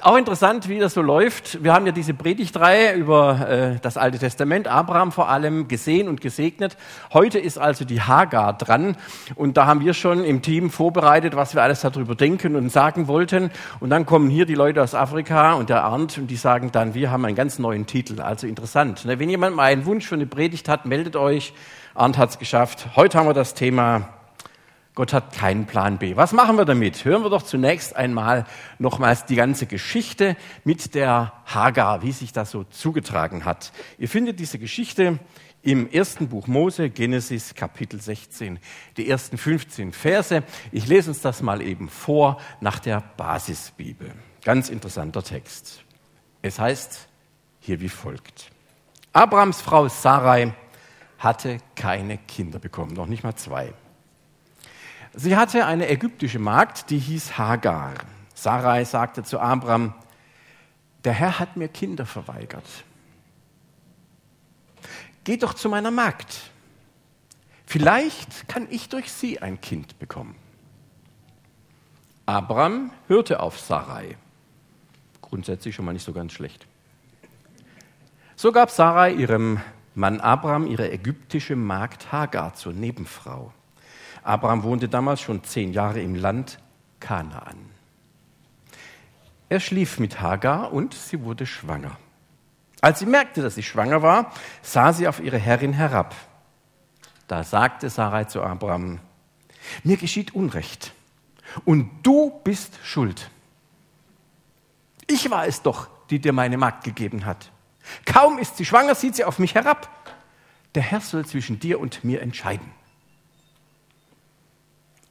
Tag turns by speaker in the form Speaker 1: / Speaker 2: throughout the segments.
Speaker 1: Auch interessant, wie das so läuft. Wir haben ja diese Predigtreihe über äh, das Alte Testament, Abraham vor allem, gesehen und gesegnet. Heute ist also die Hagar dran. Und da haben wir schon im Team vorbereitet, was wir alles darüber denken und sagen wollten. Und dann kommen hier die Leute aus Afrika und der Arndt und die sagen dann, wir haben einen ganz neuen Titel. Also interessant. Ne? Wenn jemand mal einen Wunsch für eine Predigt hat, meldet euch. Arndt hat es geschafft. Heute haben wir das Thema Gott hat keinen Plan B. Was machen wir damit? Hören wir doch zunächst einmal nochmals die ganze Geschichte mit der Hagar, wie sich das so zugetragen hat. Ihr findet diese Geschichte im ersten Buch Mose, Genesis Kapitel 16, die ersten 15 Verse. Ich lese uns das mal eben vor nach der Basisbibel. Ganz interessanter Text. Es heißt hier wie folgt. Abrams Frau Sarai hatte keine Kinder bekommen, noch nicht mal zwei. Sie hatte eine ägyptische Magd, die hieß Hagar. Sarai sagte zu Abram, der Herr hat mir Kinder verweigert. Geh doch zu meiner Magd. Vielleicht kann ich durch sie ein Kind bekommen. Abram hörte auf Sarai. Grundsätzlich schon mal nicht so ganz schlecht. So gab Sarai ihrem Mann Abram ihre ägyptische Magd Hagar zur Nebenfrau. Abraham wohnte damals schon zehn Jahre im Land Kanaan. Er schlief mit Hagar und sie wurde schwanger. Als sie merkte, dass sie schwanger war, sah sie auf ihre Herrin herab. Da sagte Sarai zu Abraham, mir geschieht Unrecht und du bist schuld. Ich war es doch, die dir meine Magd gegeben hat. Kaum ist sie schwanger, sieht sie auf mich herab. Der Herr soll zwischen dir und mir entscheiden.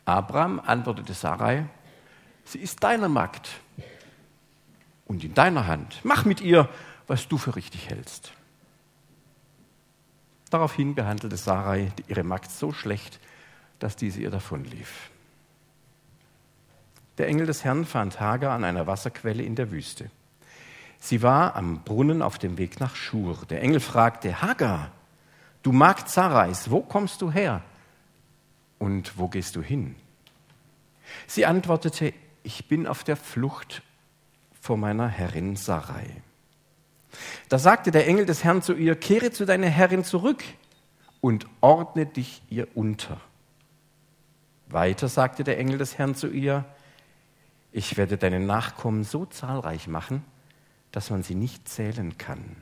Speaker 1: Abraham antwortete Sarai, sie ist deine Magd und in deiner Hand. Mach mit ihr, was du für richtig hältst. Daraufhin behandelte Sarai ihre Magd so schlecht, dass diese ihr davonlief. Der Engel des Herrn fand Hagar an einer Wasserquelle in der Wüste. Sie war am Brunnen auf dem Weg nach Schur. Der Engel fragte, Hagar, du Magd Sarais, wo kommst du her? Und wo gehst du hin? Sie antwortete, ich bin auf der Flucht vor meiner Herrin Sarai. Da sagte der Engel des Herrn zu ihr, kehre zu deiner Herrin zurück und ordne dich ihr unter. Weiter sagte der Engel des Herrn zu ihr, ich werde deine Nachkommen so zahlreich machen, dass man sie nicht zählen kann.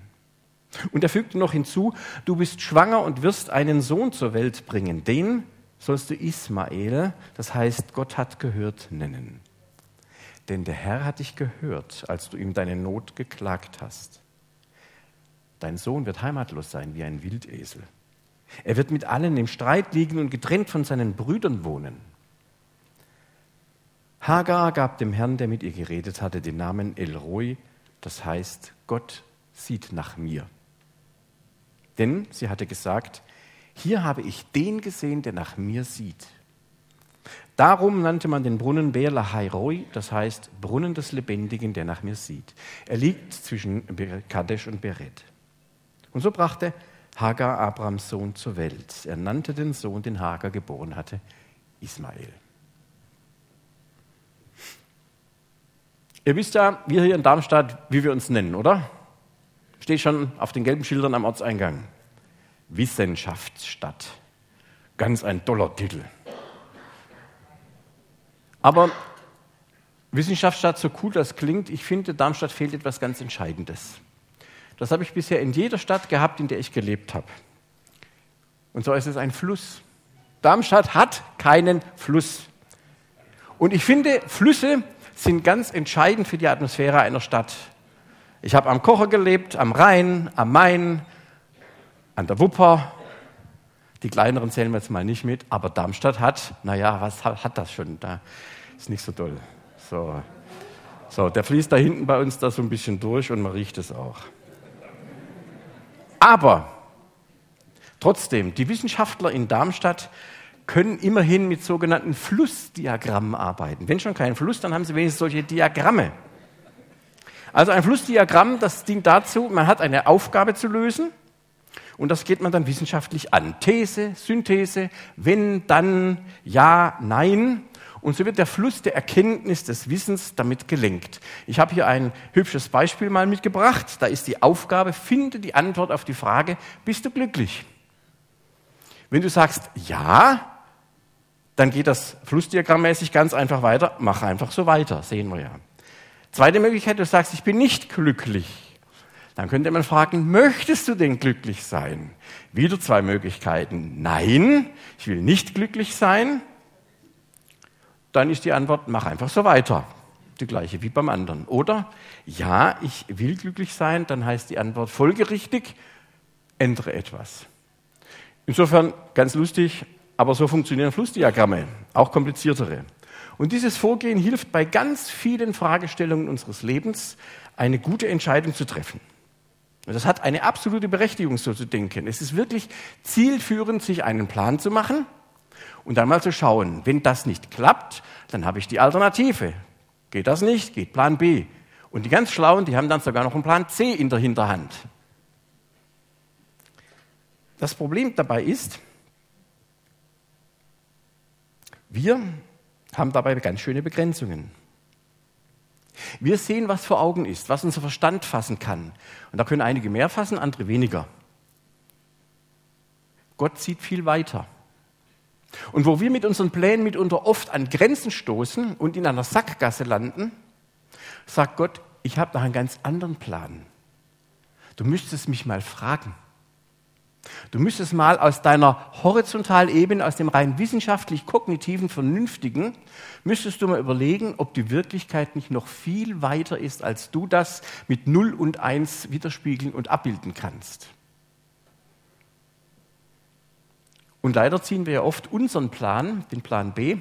Speaker 1: Und er fügte noch hinzu, du bist schwanger und wirst einen Sohn zur Welt bringen, den sollst du Ismael, das heißt Gott hat gehört, nennen. Denn der Herr hat dich gehört, als du ihm deine Not geklagt hast. Dein Sohn wird heimatlos sein wie ein Wildesel. Er wird mit allen im Streit liegen und getrennt von seinen Brüdern wohnen. Hagar gab dem Herrn, der mit ihr geredet hatte, den Namen Elroi, das heißt, Gott sieht nach mir. Denn sie hatte gesagt, hier habe ich den gesehen, der nach mir sieht. Darum nannte man den Brunnen Beer Hairoi, das heißt Brunnen des Lebendigen, der nach mir sieht. Er liegt zwischen Kadesh und Beret. Und so brachte Hagar Abrams Sohn zur Welt. Er nannte den Sohn, den Hagar geboren hatte, Ismael. Ihr wisst ja, wir hier in Darmstadt, wie wir uns nennen, oder? Steht schon auf den gelben Schildern am Ortseingang. Wissenschaftsstadt. Ganz ein toller Titel. Aber Wissenschaftsstadt, so cool das klingt, ich finde, Darmstadt fehlt etwas ganz Entscheidendes. Das habe ich bisher in jeder Stadt gehabt, in der ich gelebt habe. Und so ist es ein Fluss. Darmstadt hat keinen Fluss. Und ich finde, Flüsse sind ganz entscheidend für die Atmosphäre einer Stadt. Ich habe am Kocher gelebt, am Rhein, am Main, an der Wupper. Die kleineren zählen wir jetzt mal nicht mit, aber Darmstadt hat, naja, was hat, das schon? Da ist nicht so toll. So. so, der fließt da hinten bei uns da so ein bisschen durch und man riecht es auch. Aber trotzdem, die Wissenschaftler in Darmstadt können immerhin mit sogenannten Flussdiagrammen arbeiten. Wenn schon kein Fluss, dann haben sie wenigstens solche Diagramme. Also ein Flussdiagramm, das dient dazu, man hat eine Aufgabe zu lösen und das geht man dann wissenschaftlich an. These, Synthese, wenn, dann, ja, nein. Und so wird der Fluss der Erkenntnis des Wissens damit gelenkt. Ich habe hier ein hübsches Beispiel mal mitgebracht. Da ist die Aufgabe, finde die Antwort auf die Frage, bist du glücklich? Wenn du sagst ja, dann geht das flussdiagrammmäßig ganz einfach weiter. Mach einfach so weiter, sehen wir ja. Zweite Möglichkeit, du sagst, ich bin nicht glücklich. Dann könnte man fragen, möchtest du denn glücklich sein? Wieder zwei Möglichkeiten. Nein, ich will nicht glücklich sein dann ist die Antwort, mach einfach so weiter. Die gleiche wie beim anderen. Oder, ja, ich will glücklich sein, dann heißt die Antwort folgerichtig, ändere etwas. Insofern ganz lustig, aber so funktionieren Flussdiagramme, auch kompliziertere. Und dieses Vorgehen hilft bei ganz vielen Fragestellungen unseres Lebens, eine gute Entscheidung zu treffen. Und das hat eine absolute Berechtigung, so zu denken. Es ist wirklich zielführend, sich einen Plan zu machen und dann mal zu schauen, wenn das nicht klappt, dann habe ich die Alternative. Geht das nicht, geht Plan B. Und die ganz Schlauen, die haben dann sogar noch einen Plan C in der Hinterhand. Das Problem dabei ist, wir haben dabei ganz schöne Begrenzungen. Wir sehen, was vor Augen ist, was unser Verstand fassen kann. Und da können einige mehr fassen, andere weniger. Gott sieht viel weiter. Und wo wir mit unseren Plänen mitunter oft an Grenzen stoßen und in einer Sackgasse landen, sagt Gott, ich habe noch einen ganz anderen Plan. Du müsstest mich mal fragen. Du müsstest mal aus deiner horizontalen Ebene, aus dem rein wissenschaftlich-kognitiven, vernünftigen, müsstest du mal überlegen, ob die Wirklichkeit nicht noch viel weiter ist, als du das mit Null und Eins widerspiegeln und abbilden kannst. Und leider ziehen wir ja oft unseren Plan, den Plan B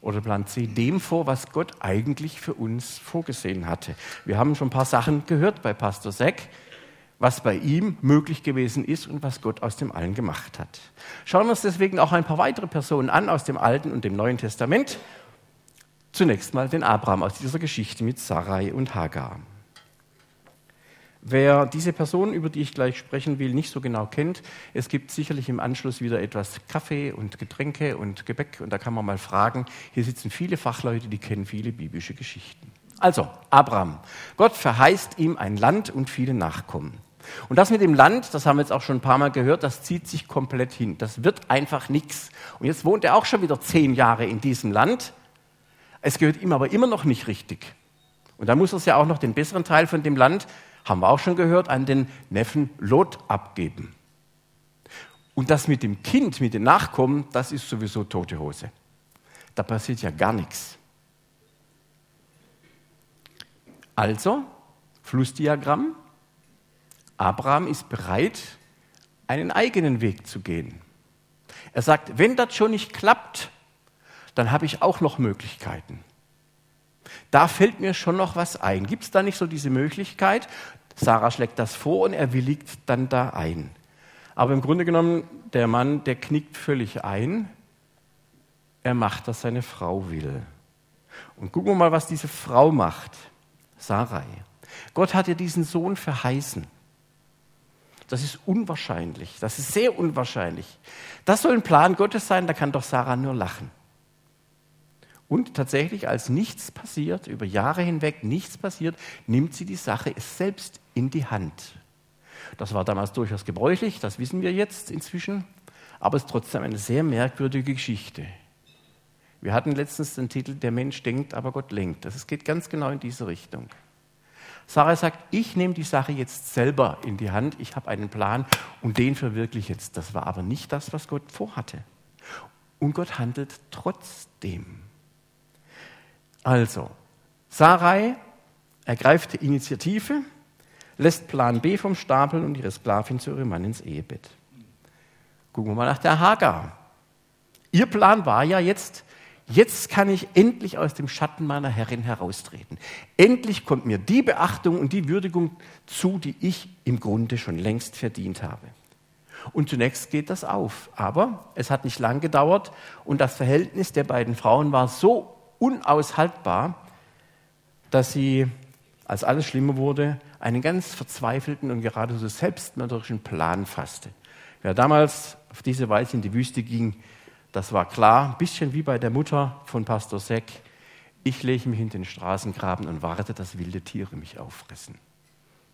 Speaker 1: oder Plan C, dem vor, was Gott eigentlich für uns vorgesehen hatte. Wir haben schon ein paar Sachen gehört bei Pastor Seck, was bei ihm möglich gewesen ist und was Gott aus dem Allen gemacht hat. Schauen wir uns deswegen auch ein paar weitere Personen an aus dem Alten und dem Neuen Testament. Zunächst mal den Abraham aus dieser Geschichte mit Sarai und Hagar. Wer diese Person, über die ich gleich sprechen will, nicht so genau kennt, es gibt sicherlich im Anschluss wieder etwas Kaffee und Getränke und Gebäck und da kann man mal fragen. Hier sitzen viele Fachleute, die kennen viele biblische Geschichten. Also, Abraham. Gott verheißt ihm ein Land und viele Nachkommen. Und das mit dem Land, das haben wir jetzt auch schon ein paar Mal gehört, das zieht sich komplett hin. Das wird einfach nichts. Und jetzt wohnt er auch schon wieder zehn Jahre in diesem Land. Es gehört ihm aber immer noch nicht richtig. Und da muss er ja auch noch den besseren Teil von dem Land haben wir auch schon gehört, an den Neffen Lot abgeben. Und das mit dem Kind, mit den Nachkommen, das ist sowieso tote Hose. Da passiert ja gar nichts. Also, Flussdiagramm, Abraham ist bereit, einen eigenen Weg zu gehen. Er sagt, wenn das schon nicht klappt, dann habe ich auch noch Möglichkeiten. Da fällt mir schon noch was ein. Gibt es da nicht so diese Möglichkeit? Sarah schlägt das vor und er willigt dann da ein. Aber im Grunde genommen, der Mann, der knickt völlig ein. Er macht, was seine Frau will. Und gucken wir mal, was diese Frau macht. Sarai. Gott hat ihr diesen Sohn verheißen. Das ist unwahrscheinlich. Das ist sehr unwahrscheinlich. Das soll ein Plan Gottes sein, da kann doch Sarah nur lachen. Und tatsächlich, als nichts passiert, über Jahre hinweg nichts passiert, nimmt sie die Sache selbst in die Hand. Das war damals durchaus gebräuchlich, das wissen wir jetzt inzwischen, aber es ist trotzdem eine sehr merkwürdige Geschichte. Wir hatten letztens den Titel Der Mensch denkt, aber Gott lenkt. Das geht ganz genau in diese Richtung. Sarah sagt, ich nehme die Sache jetzt selber in die Hand, ich habe einen Plan und den verwirkliche jetzt. Das war aber nicht das, was Gott vorhatte. Und Gott handelt trotzdem. Also, Sarai ergreift die Initiative, lässt Plan B vom Stapel und ihre Sklavin zu ihrem Mann ins Ehebett. Gucken wir mal nach der Hagar. Ihr Plan war ja jetzt, jetzt kann ich endlich aus dem Schatten meiner Herrin heraustreten. Endlich kommt mir die Beachtung und die Würdigung zu, die ich im Grunde schon längst verdient habe. Und zunächst geht das auf. Aber es hat nicht lang gedauert und das Verhältnis der beiden Frauen war so unaushaltbar, dass sie, als alles schlimmer wurde, einen ganz verzweifelten und gerade so selbstmörderischen Plan fasste. Wer damals auf diese Weise in die Wüste ging, Das war klar, ein bisschen wie bei der Mutter von Pastor Seck. Ich lege mich in den Straßengraben und warte, dass wilde Tiere mich auffressen.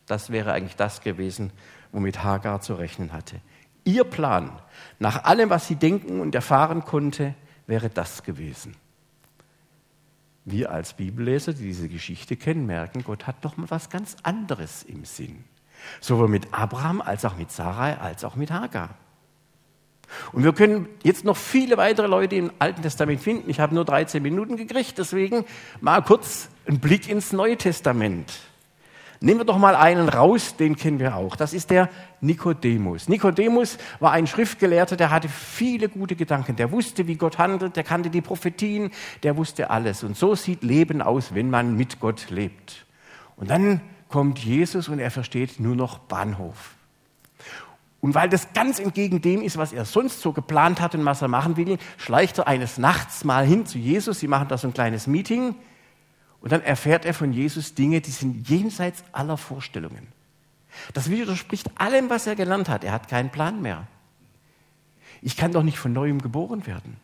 Speaker 1: Das wäre eigentlich das gewesen, womit Hagar zu rechnen hatte. Ihr Plan, nach allem, was sie denken und erfahren konnte, wäre das gewesen. Wir als Bibelleser, die diese Geschichte kennen, merken, Gott hat doch mal was ganz anderes im Sinn. Sowohl mit Abraham als auch mit Sarai als auch mit Hagar. Und wir können jetzt noch viele weitere Leute im Alten Testament finden. Ich habe nur 13 Minuten gekriegt, deswegen mal kurz einen Blick ins Neue Testament. Nehmen wir doch mal einen raus, den kennen wir auch. Das ist der Nikodemus. Nikodemus war ein Schriftgelehrter, der hatte viele gute Gedanken. Der wusste, wie Gott handelt, der kannte die Prophetien, der wusste alles. Und so sieht Leben aus, wenn man mit Gott lebt. Und dann kommt Jesus und er versteht nur noch Bahnhof. Und weil das ganz entgegen dem ist, was er sonst so geplant hat und was er machen will, schleicht er eines Nachts mal hin zu Jesus. Sie machen da so ein kleines Meeting. Und dann erfährt er von Jesus Dinge, die sind jenseits aller Vorstellungen. Das widerspricht allem, was er gelernt hat. Er hat keinen Plan mehr. Ich kann doch nicht von neuem geboren werden.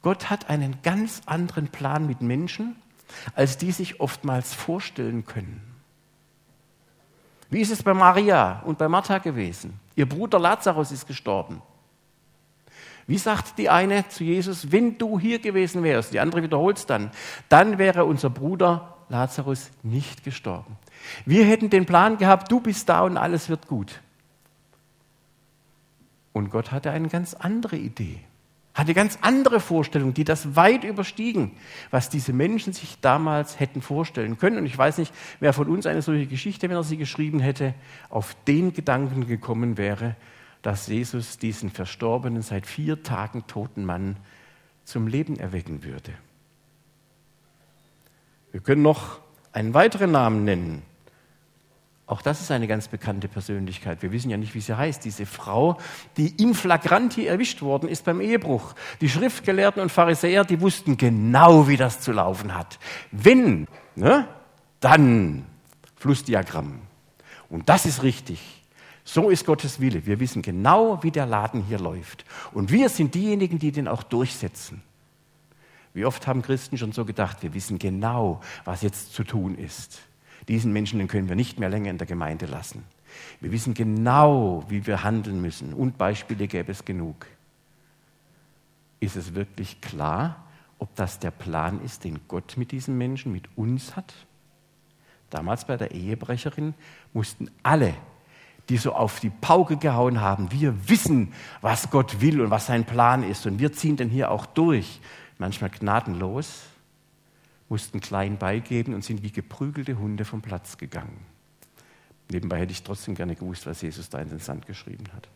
Speaker 1: Gott hat einen ganz anderen Plan mit Menschen, als die sich oftmals vorstellen können. Wie ist es bei Maria und bei Martha gewesen? Ihr Bruder Lazarus ist gestorben. Wie sagt die eine zu Jesus, wenn du hier gewesen wärst, die andere wiederholt es dann, dann wäre unser Bruder Lazarus nicht gestorben. Wir hätten den Plan gehabt, du bist da und alles wird gut. Und Gott hatte eine ganz andere Idee, hatte ganz andere Vorstellungen, die das weit überstiegen, was diese Menschen sich damals hätten vorstellen können. Und ich weiß nicht, wer von uns eine solche Geschichte, wenn er sie geschrieben hätte, auf den Gedanken gekommen wäre, dass Jesus diesen verstorbenen, seit vier Tagen toten Mann zum Leben erwecken würde. Wir können noch einen weiteren Namen nennen. Auch das ist eine ganz bekannte Persönlichkeit. Wir wissen ja nicht, wie sie heißt. Diese Frau, die in flagranti erwischt worden ist beim Ehebruch. Die Schriftgelehrten und Pharisäer, die wussten genau, wie das zu laufen hat. Wenn, ne, dann Flussdiagramm. Und das ist richtig. So ist Gottes Wille. Wir wissen genau, wie der Laden hier läuft. Und wir sind diejenigen, die den auch durchsetzen. Wie oft haben Christen schon so gedacht, wir wissen genau, was jetzt zu tun ist. Diesen Menschen den können wir nicht mehr länger in der Gemeinde lassen. Wir wissen genau, wie wir handeln müssen. Und Beispiele gäbe es genug. Ist es wirklich klar, ob das der Plan ist, den Gott mit diesen Menschen, mit uns hat? Damals bei der Ehebrecherin mussten alle die so auf die Pauke gehauen haben. Wir wissen, was Gott will und was sein Plan ist. Und wir ziehen den hier auch durch. Manchmal gnadenlos, mussten klein beigeben und sind wie geprügelte Hunde vom Platz gegangen. Nebenbei hätte ich trotzdem gerne gewusst, was Jesus da in den Sand geschrieben hat.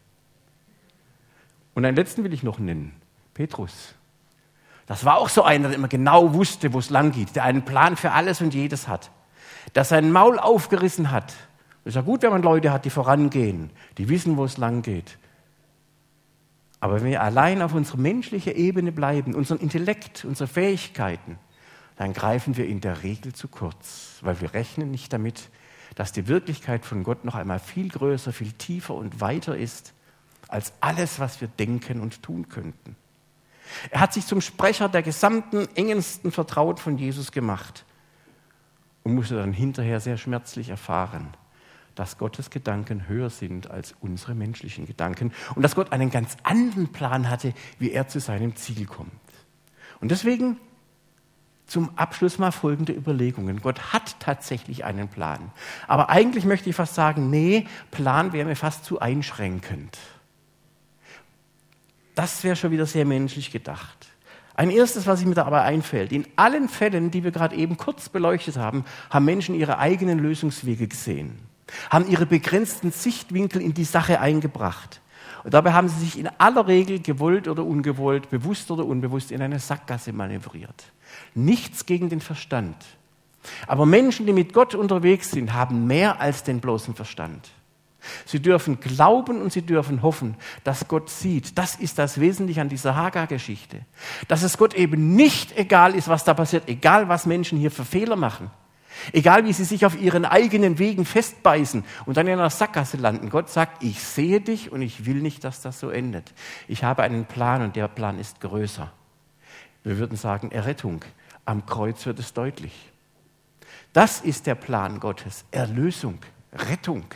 Speaker 1: Und einen letzten will ich noch nennen: Petrus. Das war auch so einer, der immer genau wusste, wo es lang geht, der einen Plan für alles und jedes hat, der sein Maul aufgerissen hat es ist ja gut, wenn man Leute hat, die vorangehen, die wissen, wo es lang geht. Aber wenn wir allein auf unserer menschlichen Ebene bleiben, unseren Intellekt, unsere Fähigkeiten, dann greifen wir in der Regel zu kurz, weil wir rechnen nicht damit, dass die Wirklichkeit von Gott noch einmal viel größer, viel tiefer und weiter ist als alles, was wir denken und tun könnten. Er hat sich zum Sprecher der gesamten engsten Vertraut von Jesus gemacht und musste dann hinterher sehr schmerzlich erfahren, dass Gottes Gedanken höher sind als unsere menschlichen Gedanken und dass Gott einen ganz anderen Plan hatte, wie er zu seinem Ziel kommt. Und deswegen zum Abschluss mal folgende Überlegungen. Gott hat tatsächlich einen Plan. Aber eigentlich möchte ich fast sagen, nee, Plan wäre mir fast zu einschränkend. Das wäre schon wieder sehr menschlich gedacht. Ein erstes, was ich mir dabei einfällt, in allen Fällen, die wir gerade eben kurz beleuchtet haben, haben Menschen ihre eigenen Lösungswege gesehen haben ihre begrenzten Sichtwinkel in die Sache eingebracht. Und dabei haben sie sich in aller Regel gewollt oder ungewollt, bewusst oder unbewusst in eine Sackgasse manövriert. Nichts gegen den Verstand. Aber Menschen, die mit Gott unterwegs sind, haben mehr als den bloßen Verstand. Sie dürfen glauben und sie dürfen hoffen, dass Gott sieht. Das ist das Wesentliche an dieser Hagar-Geschichte. Dass es Gott eben nicht egal ist, was da passiert, egal was Menschen hier für Fehler machen. Egal wie sie sich auf ihren eigenen Wegen festbeißen und dann in einer Sackgasse landen. Gott sagt, ich sehe dich und ich will nicht, dass das so endet. Ich habe einen Plan und der Plan ist größer. Wir würden sagen, Errettung. Am Kreuz wird es deutlich. Das ist der Plan Gottes. Erlösung, Rettung.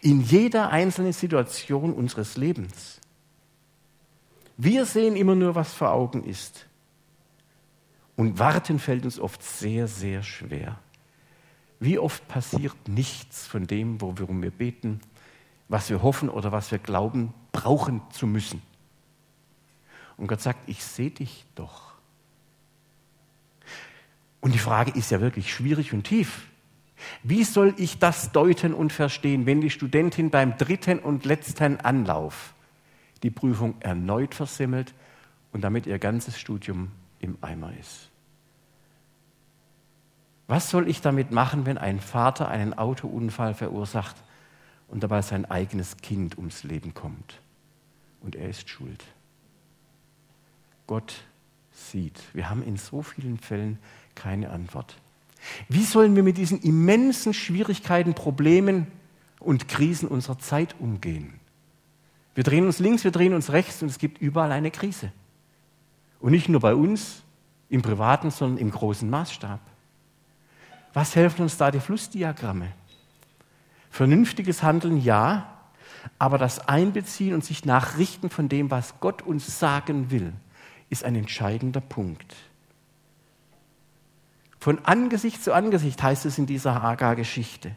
Speaker 1: In jeder einzelnen Situation unseres Lebens. Wir sehen immer nur, was vor Augen ist. Und warten fällt uns oft sehr, sehr schwer. Wie oft passiert nichts von dem, worum wir beten, was wir hoffen oder was wir glauben, brauchen zu müssen. Und Gott sagt, ich sehe dich doch. Und die Frage ist ja wirklich schwierig und tief. Wie soll ich das deuten und verstehen, wenn die Studentin beim dritten und letzten Anlauf die Prüfung erneut versimmelt und damit ihr ganzes Studium im Eimer ist? Was soll ich damit machen, wenn ein Vater einen Autounfall verursacht und dabei sein eigenes Kind ums Leben kommt? Und er ist schuld. Gott sieht. Wir haben in so vielen Fällen keine Antwort. Wie sollen wir mit diesen immensen Schwierigkeiten, Problemen und Krisen unserer Zeit umgehen? Wir drehen uns links, wir drehen uns rechts und es gibt überall eine Krise. Und nicht nur bei uns im privaten, sondern im großen Maßstab. Was helfen uns da die Flussdiagramme? Vernünftiges Handeln ja, aber das Einbeziehen und sich nachrichten von dem, was Gott uns sagen will, ist ein entscheidender Punkt. Von Angesicht zu Angesicht heißt es in dieser Hagar-Geschichte.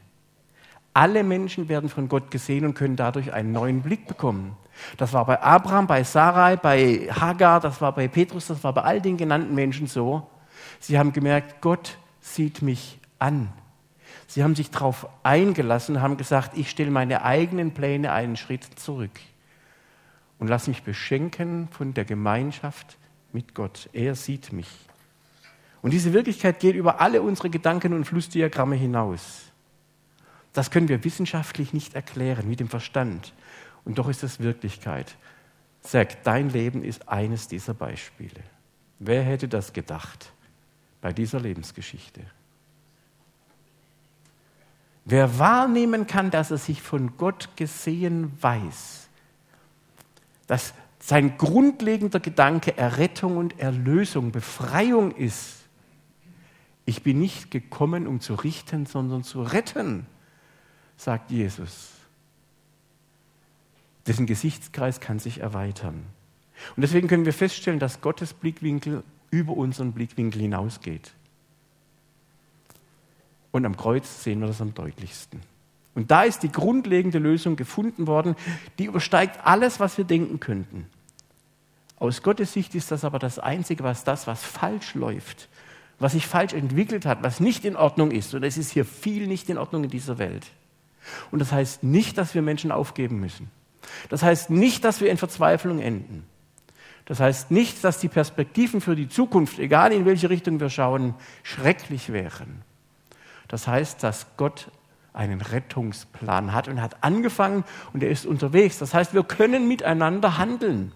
Speaker 1: Alle Menschen werden von Gott gesehen und können dadurch einen neuen Blick bekommen. Das war bei Abraham, bei Sarai, bei Hagar, das war bei Petrus, das war bei all den genannten Menschen so. Sie haben gemerkt, Gott sieht mich an. Sie haben sich darauf eingelassen, haben gesagt, ich stelle meine eigenen Pläne einen Schritt zurück und lasse mich beschenken von der Gemeinschaft mit Gott. Er sieht mich. Und diese Wirklichkeit geht über alle unsere Gedanken und Flussdiagramme hinaus. Das können wir wissenschaftlich nicht erklären mit dem Verstand. Und doch ist es Wirklichkeit. Sag, dein Leben ist eines dieser Beispiele. Wer hätte das gedacht bei dieser Lebensgeschichte? Wer wahrnehmen kann, dass er sich von Gott gesehen weiß, dass sein grundlegender Gedanke Errettung und Erlösung, Befreiung ist. Ich bin nicht gekommen, um zu richten, sondern zu retten, sagt Jesus. Dessen Gesichtskreis kann sich erweitern. Und deswegen können wir feststellen, dass Gottes Blickwinkel über unseren Blickwinkel hinausgeht. Und am Kreuz sehen wir das am deutlichsten. Und da ist die grundlegende Lösung gefunden worden, die übersteigt alles, was wir denken könnten. Aus Gottes Sicht ist das aber das Einzige, was das, was falsch läuft, was sich falsch entwickelt hat, was nicht in Ordnung ist. Und es ist hier viel nicht in Ordnung in dieser Welt. Und das heißt nicht, dass wir Menschen aufgeben müssen. Das heißt nicht, dass wir in Verzweiflung enden. Das heißt nicht, dass die Perspektiven für die Zukunft, egal in welche Richtung wir schauen, schrecklich wären. Das heißt, dass Gott einen Rettungsplan hat und hat angefangen und er ist unterwegs. Das heißt, wir können miteinander handeln.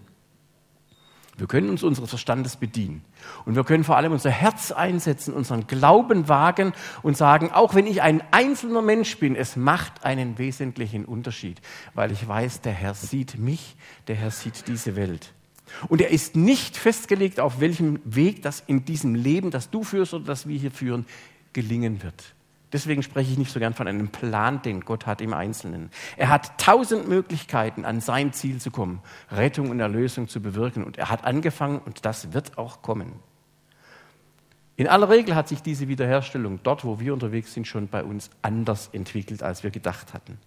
Speaker 1: Wir können uns unseres Verstandes bedienen. Und wir können vor allem unser Herz einsetzen, unseren Glauben wagen und sagen, auch wenn ich ein einzelner Mensch bin, es macht einen wesentlichen Unterschied, weil ich weiß, der Herr sieht mich, der Herr sieht diese Welt. Und er ist nicht festgelegt, auf welchem Weg das in diesem Leben, das du führst oder das wir hier führen, gelingen wird. Deswegen spreche ich nicht so gern von einem Plan, den Gott hat im Einzelnen. Er hat tausend Möglichkeiten, an sein Ziel zu kommen, Rettung und Erlösung zu bewirken. Und er hat angefangen und das wird auch kommen. In aller Regel hat sich diese Wiederherstellung dort, wo wir unterwegs sind, schon bei uns anders entwickelt, als wir gedacht hatten.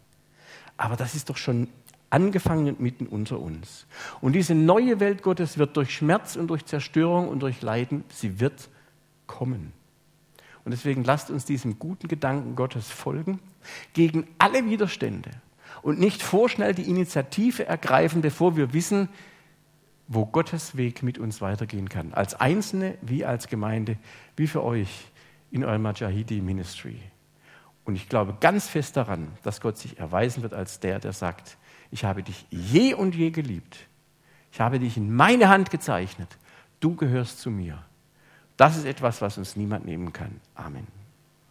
Speaker 1: Aber das ist doch schon angefangen mitten unter uns. Und diese neue Welt Gottes wird durch Schmerz und durch Zerstörung und durch Leiden, sie wird kommen. Und deswegen lasst uns diesem guten Gedanken Gottes folgen, gegen alle Widerstände und nicht vorschnell die Initiative ergreifen, bevor wir wissen, wo Gottes Weg mit uns weitergehen kann. Als Einzelne wie als Gemeinde, wie für euch in eurem Majahidi Ministry. Und ich glaube ganz fest daran, dass Gott sich erweisen wird als der, der sagt, ich habe dich je und je geliebt. Ich habe dich in meine Hand gezeichnet. Du gehörst zu mir. Das ist etwas, was uns niemand nehmen kann. Amen.